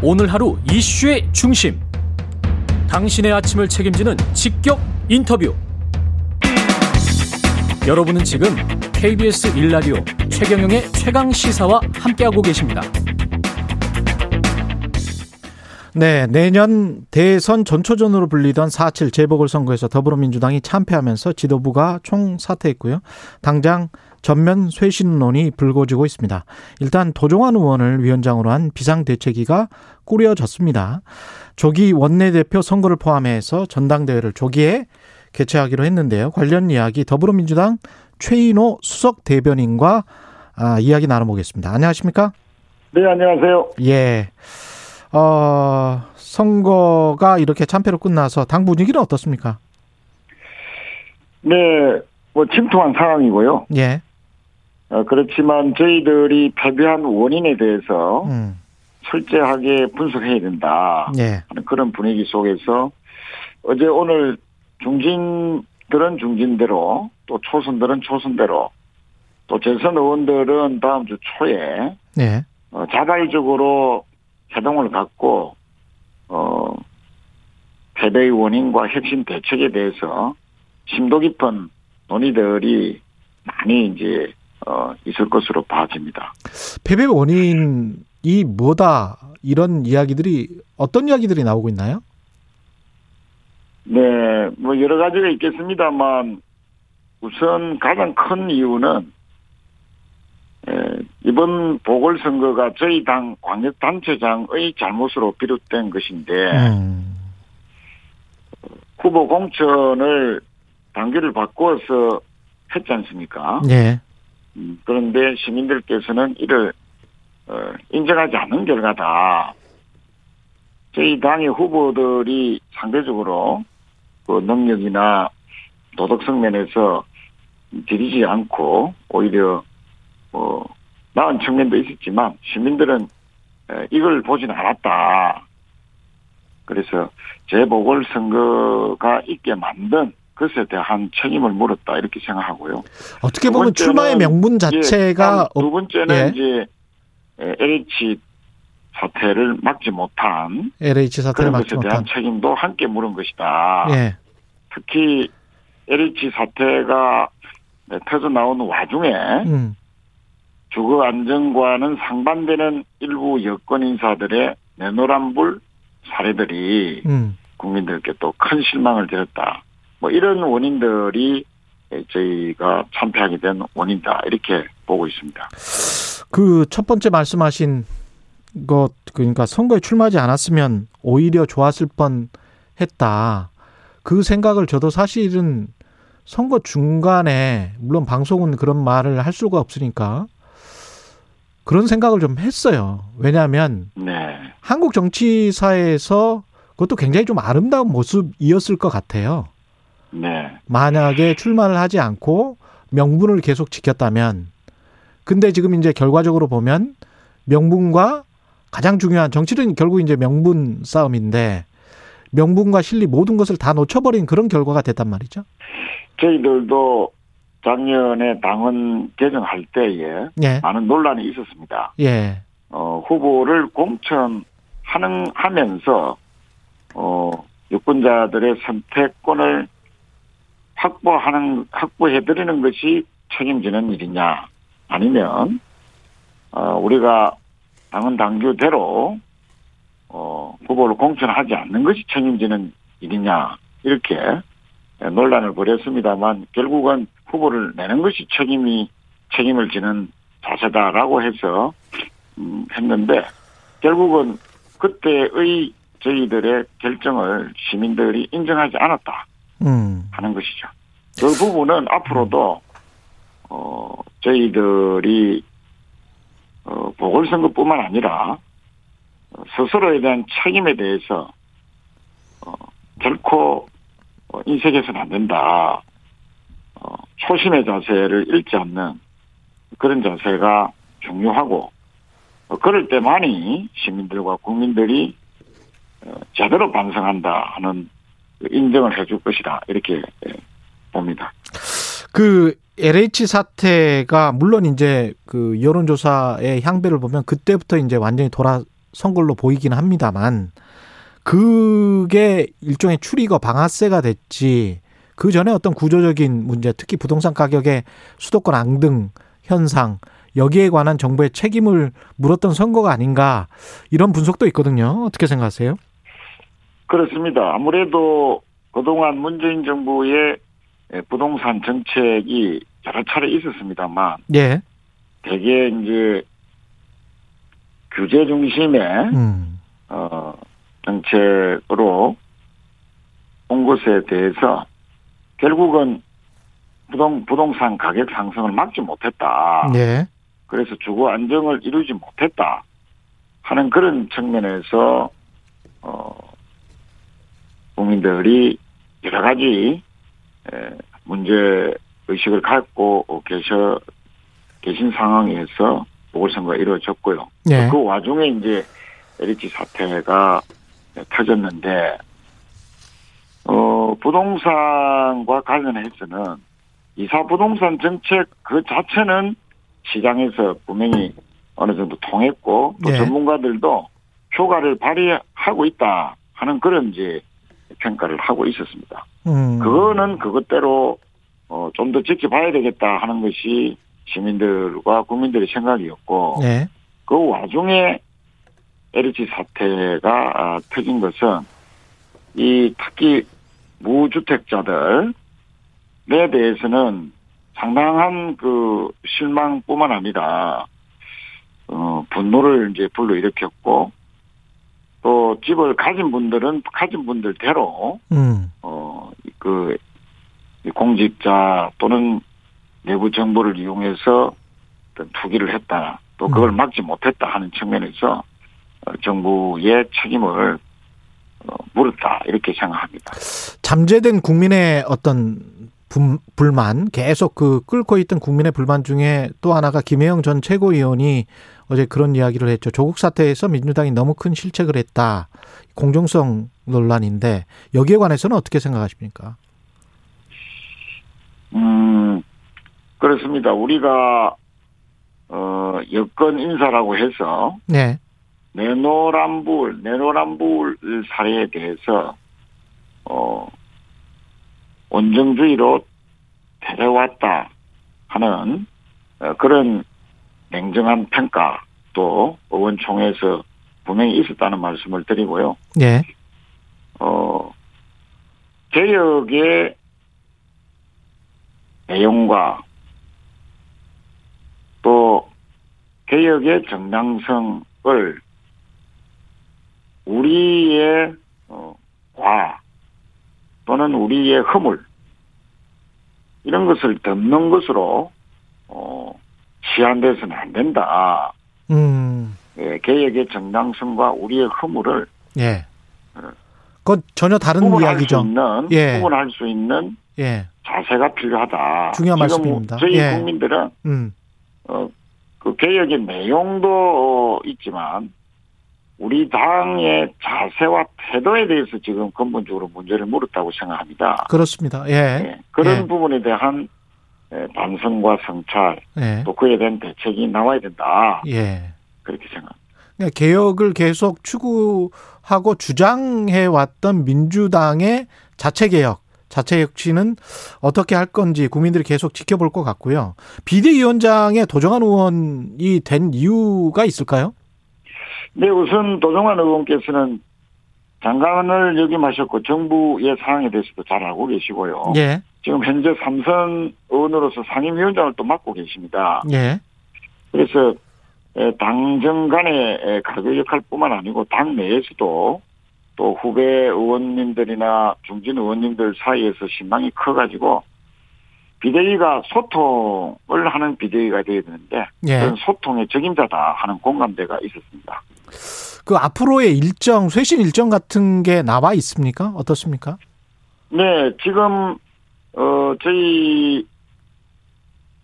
오늘 하루 이슈의 중심. 당신의 아침을 책임지는 직격 인터뷰. 여러분은 지금 KBS 일라디오 최경영의 최강 시사와 함께하고 계십니다. 네, 내년 대선 전초전으로 불리던 4.7 재보궐선거에서 더불어민주당이 참패하면서 지도부가 총사퇴했고요. 당장 전면 쇄신론이 불거지고 있습니다. 일단 도종환 의원을 위원장으로 한 비상대책위가 꾸려졌습니다. 조기 원내대표 선거를 포함해서 전당대회를 조기에 개최하기로 했는데요. 관련 이야기 더불어민주당 최인호 수석 대변인과 아, 이야기 나눠보겠습니다. 안녕하십니까? 네, 안녕하세요. 예. 어, 선거가 이렇게 참패로 끝나서 당 분위기는 어떻습니까? 네, 뭐 침통한 상황이고요. 예. 어, 그렇지만 저희들이 패배한 원인에 대해서 음. 철저하게 분석해야 된다. 예. 하는 그런 분위기 속에서 어제 오늘 중진들은 중진대로 또 초선들은 초선대로 또 재선 의원들은 다음 주 초에 예. 어, 자발적으로 해동을 갖고 어 패배의 원인과 핵심 대책에 대해서 심도 깊은 논의들이 많이 이제 어 있을 것으로 봐집니다. 패배 원인이 뭐다 이런 이야기들이 어떤 이야기들이 나오고 있나요? 네, 뭐 여러 가지가 있겠습니다만 우선 가장 큰 이유는 에, 이번 보궐선거가 저희 당 광역단체장의 잘못으로 비롯된 것인데 음. 후보 공천을 단계를 바꾸어서 했지 않습니까? 예. 음, 그런데 시민들께서는 이를 어, 인정하지 않는 결과다. 저희 당의 후보들이 상대적으로 그 능력이나 도덕성 면에서 들이지 않고 오히려 뭐 나은 측면도 있었지만 시민들은 에, 이걸 보지는 않았다. 그래서 재보궐선거가 있게 만든 것에 대한 책임을 물었다 이렇게 생각하고요. 어떻게 두 보면 번째는, 출마의 명분 자체가 예, 두 번째는 예. 이제 LH 사태를 막지 못한 LH 사태를 그런 것에 대한 못한 책임도 함께 물은 것이다. 예. 특히 LH 사태가 네, 터져 나오는 와중에 음. 주거 안정과는 상반되는 일부 여권 인사들의 내노란불 사례들이 음. 국민들께 또 큰 실망을 드렸다. 뭐 이런 원인들이 저희가 참패하게 된 원인이다 이렇게 보고 있습니다. 그 첫 번째 말씀하신 것 그러니까 선거에 출마하지 않았으면 오히려 좋았을 뻔했다. 그 생각을 저도 사실은 선거 중간에 물론 방송은 그런 말을 할 수가 없으니까 그런 생각을 좀 했어요. 왜냐하면 네, 한국 정치사에서 그것도 굉장히 좀 아름다운 모습이었을 것 같아요. 네, 만약에 출마를 하지 않고 명분을 계속 지켰다면 근데 지금 이제 결과적으로 보면 명분과 가장 중요한 정치는 결국 이제 명분 싸움인데 명분과 실리 모든 것을 다 놓쳐버린 그런 결과가 됐단 말이죠. 저희들도 작년에 당원 개정할 때에 예, 많은 논란이 있었습니다. 예, 어, 후보를 공천하는 하면서 어, 유권자들의 선택권을 확보하는 확보해 드리는 것이 책임지는 일이냐 아니면 어, 우리가 당헌 당규대로 어, 후보를 공천하지 않는 것이 책임지는 일이냐 이렇게 논란을 벌였습니다만 결국은 후보를 내는 것이 책임이 책임을 지는 자세다라고 해서 음, 했는데 결국은 그때의 저희들의 결정을 시민들이 인정하지 않았다 음, 하는 것이죠. 그 부분은 앞으로도 어 저희들이 어 보궐선거뿐만 아니라 어, 스스로에 대한 책임에 대해서 어 결코 어, 인색해서는 안 된다. 어 초심의 자세를 잃지 않는 그런 자세가 중요하고 어, 그럴 때만이 시민들과 국민들이 어, 제대로 반성한다 하는 그 인정을 해줄 것이다 이렇게 예, 봅니다. 그 LH 사태가 물론 이제 그 여론조사의 향배를 보면 그때부터 이제 완전히 돌아 선 걸로 보이긴 합니다만 그게 일종의 추리거 방아쇠가 됐지 그 전에 어떤 구조적인 문제 특히 부동산 가격의 수도권 앙등 현상 여기에 관한 정부의 책임을 물었던 선거가 아닌가 이런 분석도 있거든요. 어떻게 생각하세요? 그렇습니다. 아무래도 그동안 문재인 정부의 부동산 정책이 여러 차례 있었습니다만, 예. 대개 이제 규제 중심의 음. 어, 정책으로 온 것에 대해서 결국은 부동 부동산 가격 상승을 막지 못했다. 예. 그래서 주거 안정을 이루지 못했다 하는 그런 측면에서 어 국민들이 여러 가지 에, 문제 의식을 갖고 계셔 계신 상황에서 보궐선거가 이루어졌고요. 예. 그 와중에 이제 LH 사태가 터졌는데 어 부동산과 관련해서는 이사 부동산 정책 그 자체는 시장에서 분명히 어느 정도 통했고 또 예. 전문가들도 효과를 발휘하고 있다 하는 그런 이제 평가를 하고 있었습니다. 음. 그거는 그것대로 어, 좀 더 지켜봐야 되겠다 하는 것이 시민들과 국민들의 생각이었고 예. 그 와중에 LH 사태가 아, 터진 것은 이 특히 무주택자들에 대해서는 상당한 그 실망뿐만 아니라 어 분노를 이제 불러일으켰고 또 집을 가진 분들은 가진 분들대로 음. 어그 공직자 또는 내부 정보를 이용해서 어떤 투기를 했다 또 그걸 음. 막지 못했다 하는 측면에서 어, 정부의 책임을 어, 물었다 이렇게 생각합니다. 잠재된 국민의 어떤 분- 불만 계속 그 끓고 있던 국민의 불만 중에 또 하나가 김혜영 전 최고위원이 어제 그런 이야기를 했죠. 조국 사태에서 민주당이 너무 큰 실책을 했다. 공정성 논란인데 여기에 관해서는 어떻게 생각하십니까? 음, 그렇습니다. 우리가, 어, 여권 인사라고 해서, 네. 내노란불, 내노란불 사례에 대해서, 어, 원정주의로 데려왔다 하는, 어, 그런 냉정한 평가도 의원총회에서 분명히 있었다는 말씀을 드리고요. 예. 어, 개혁의 내용과 또 개혁의 정당성을 우리의 어, 과 또는 우리의 허물 이런 것을 덮는 것으로 어, 시한돼서는 안 된다. 음. 예, 개혁의 정당성과 우리의 허물을 예. 그건 전혀 다른 이야기죠. 수 있는 예. 구분할 수 있는 예. 자세가 필요하다. 중요한 말씀입니다. 저희 예. 국민들은 음. 어, 그 개혁의 내용도 어, 있지만 우리 당의 자세와 태도에 대해서 지금 근본적으로 문제를 물었다고 생각합니다. 그렇습니다. 예. 예, 그런 예. 부분에 대한 예, 반성과 성찰 예. 또 그에 대한 대책이 나와야 된다. 예. 그렇게 생각. 그러니까 개혁을 계속 추구하고 주장해 왔던 민주당의 자체 개혁, 자체 혁신은 어떻게 할 건지 국민들이 계속 지켜볼 것 같고요. 비대위원장에 도정한 의원이 된 이유가 있을까요? 네, 우선 도정환 의원께서는 장관을 역임하셨고 정부의 상황에 대해서도 잘 알고 계시고요. 예, 지금 현재 삼선 의원으로서 상임위원장을 또 맡고 계십니다. 예, 그래서 에, 당정 간의 에, 가교 역할뿐만 아니고 당 내에서도 또 후배 의원님들이나 중진 의원님들 사이에서 신망이 커가지고 비대위가 소통을 하는 비대위가 되어야 되는데 예. 그런 소통의 적임자다 하는 공감대가 있었습니다. 그 앞으로의 일정, 쇄신 일정 같은 게 나와 있습니까? 어떻습니까? 네, 지금 어 저희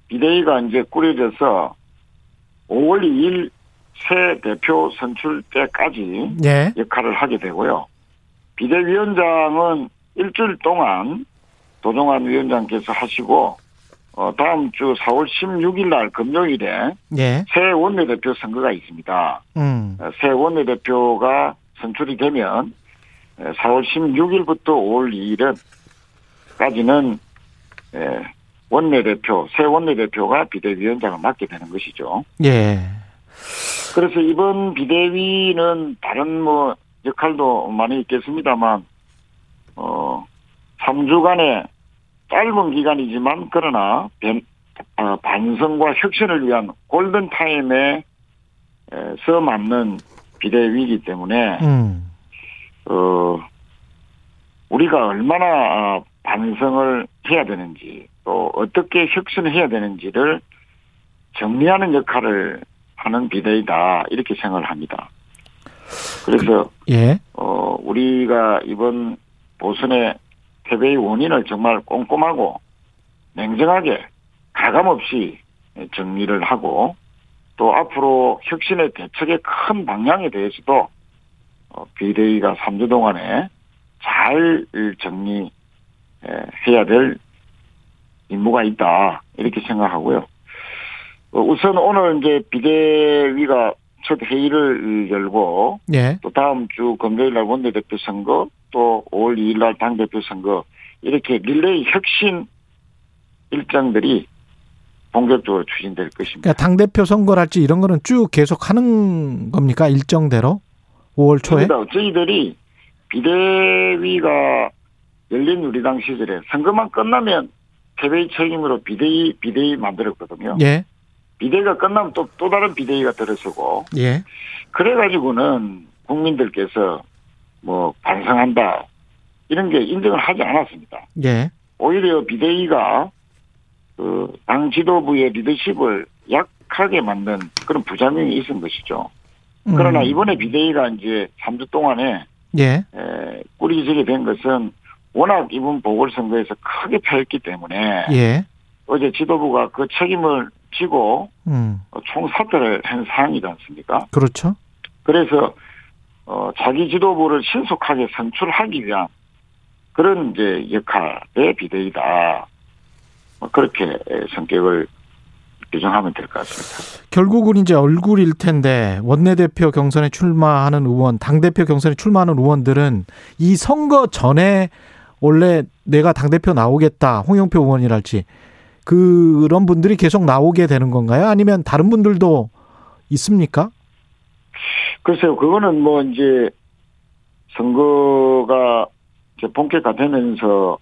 비대위가 이제 꾸려져서 5월 2일 새 대표 선출 때까지 예, 역할을 하게 되고요. 비대위원장은 일주일 동안 도종환 위원장께서 하시고 어, 다음 주 4월 16일 날 금요일에 예. 새 원내대표 선거가 있습니다. 음. 어, 새 원내대표가 선출이 되면 에, 4월 16일부터 5월 2일은 까지는 에, 원내대표, 새 원내대표가 비대위원장을 맡게 되는 것이죠. 예. 그래서 이번 비대위는 다른 뭐 역할도 많이 있겠습니다만, 어, 3주간의 짧은 기간이지만 그러나 변, 어, 반성과 혁신을 위한 골든 타임에 에, 서 맞는 비대위이기 때문에, 음. 어, 우리가 얼마나 어, 반성을 해야 되는지 또 어떻게 혁신을 해야 되는지를 정리하는 역할을 하는 비대위다 이렇게 생각을 합니다. 그래서 예. 어, 우리가 이번 보선의 패배의 원인을 정말 꼼꼼하고 냉정하게 가감 없이 정리를 하고 또 앞으로 혁신의 대책의 큰 방향에 대해서도 어, 비대위가 3주 동안에 잘 정리해야 될 임무가 있다 이렇게 생각하고요. 어, 우선 오늘 이제 비대위가 첫 회의를 열고 예. 또 다음 주 금요일 날 원내대표 선거 또 5월 2일 날 당대표 선거 이렇게 릴레이 혁신 일정들이 본격적으로 추진될 것입니다. 그러니까 당대표 선거랄지 이런 거는 쭉 계속 하는 겁니까? 일정대로? 5월 초에? 그러니까 저희들이 비대위가 열린 우리당 시절에 선거만 끝나면 패배의 책임으로 비대위 비대위 만들었거든요. 예. 비대위가 끝나면 또 또 다른 비대위가 들어서고 예. 그래가지고는 국민들께서 뭐 반성한다 이런 게 인정을 하지 않았습니다. 예. 오히려 비대위가 그당 지도부의 리더십을 약하게 만든 그런 부작용이 있은 것이죠. 음. 그러나 이번에 비대위가 이제 3주 동안에 예. 에, 꾸리지게 된 것은 워낙 이번 보궐선거에서 크게 패했기 때문에 예. 어제 지도부가 그 책임을 지고 음. 총사퇴를 한 사항이지 않습니까? 그렇죠. 그래서 어, 자기 지도부를 신속하게 선출하기 위한 그런 이제 역할의 비대위다. 뭐 그렇게 성격을 규정하면 될 것 같습니다. 결국은 이제 얼굴일 텐데 원내대표 경선에 출마하는 의원, 당대표 경선에 출마하는 의원들은 이 선거 전에 원래 내가 당대표 나오겠다, 홍영표 의원이랄지 그런 분들이 계속 나오게 되는 건가요? 아니면 다른 분들도 있습니까? 글쎄요, 그거는 뭐 이제 선거가 이제 본격화 되면서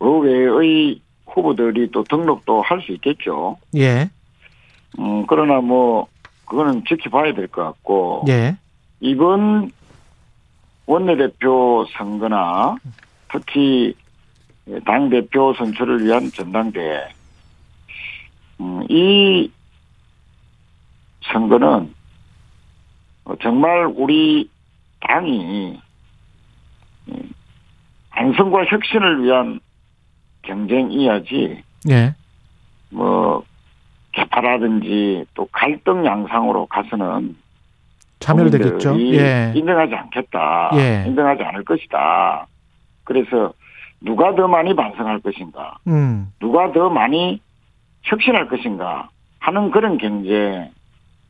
의외의 후보들이 또 등록도 할 수 있겠죠. 예, 음, 그러나 뭐 그거는 지켜봐야 될 것 같고 예, 이번 원내대표 선거나 특히 당 대표 선출을 위한 전당대 음, 이 선거는 정말 우리 당이 안성과 혁신을 위한 경쟁이야지 예, 뭐 개파라든지 또 갈등 양상으로 가서는 참여되겠죠. 예, 인정하지 않겠다. 예. 인정하지 않을 것이다. 그래서 누가 더 많이 반성할 것인가, 음, 누가 더 많이 혁신할 것인가 하는 그런 경쟁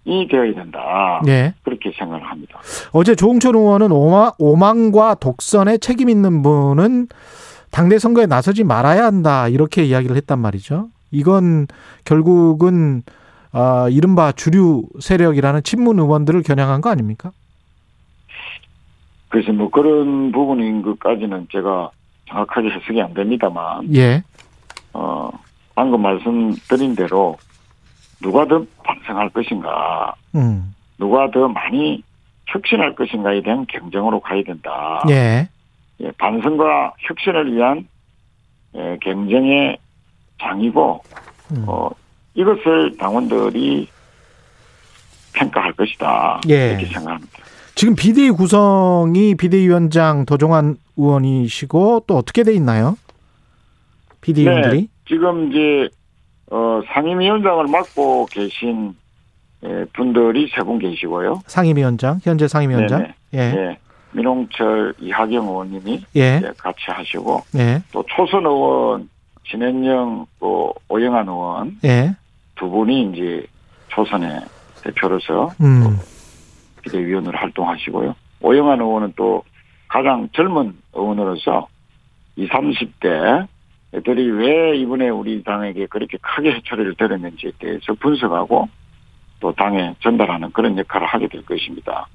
이 되어야 된다. 예. 그렇게 생각을 합니다. 어제 조홍천 의원은 오마, 오만 과 독선에 책임 있는 분은 당대 선거에 나서지 말아야 한다 이렇게 이야기를 했단 말이죠. 이건 결국은 아, 이른바 주류 세력이라는 친문 의원들을 겨냥한 거 아닙니까? 그래서 뭐 그런 부분인 것까지는 제가 정확하게 해석이 안 됩니다만, 예, 어, 방금 말씀드린 대로 누가 더 반성할 것인가, 음, 누가 더 많이 혁신할 것인가에 대한 경쟁으로 가야 된다. 예, 예, 반성과 혁신을 위한 예, 경쟁의 장이고 음. 어, 이것을 당원들이 평가할 것이다. 예. 이렇게 생각합니다. 지금 비대위 구성이 비대위원장 도종환 의원이시고 또 어떻게 돼 있나요? 비대위원들이? 네, 지금 이제 어, 상임위원장을 맡고 계신 예, 분들이 세 분 계시고요. 상임위원장, 현재 상임위원장. 네네. 예, 예, 민홍철 이하경 의원님이 예, 같이 하시고 예, 또 초선 의원 신현영 또 오영환 의원 예. 두 분이 이제 초선의 대표로서 음. 비대위원으로 활동하시고요. 오영환 의원은 또 가장 젊은 의원으로서 20, 30대 애 들이 왜 이번에 우리 당에게 그렇게 크게 해초리를 들었는지에 대해서 분석하고 또 당에 전달하는 그런 역할을 하게 될 것입니다.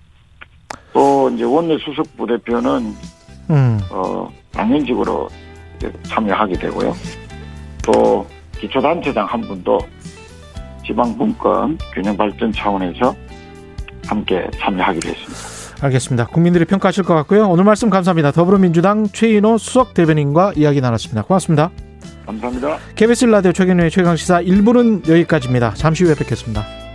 또 이제 원내 수석 부 대표는 음. 어 당연직으로 참여하게 되고요. 또 기초단체장 한 분도 지방 분권 균형 발전 차원에서 함께 참여하게 됐습니다. 알겠습니다. 국민들이 평가하실 것 같고요. 오늘 말씀 감사합니다. 더불어민주당 최인호 수석 대변인과 이야기 나눴습니다. 고맙습니다. 감사합니다. KBS 라디오 최경영의 최강시사 1부는 여기까지입니다. 잠시 후에 뵙겠습니다.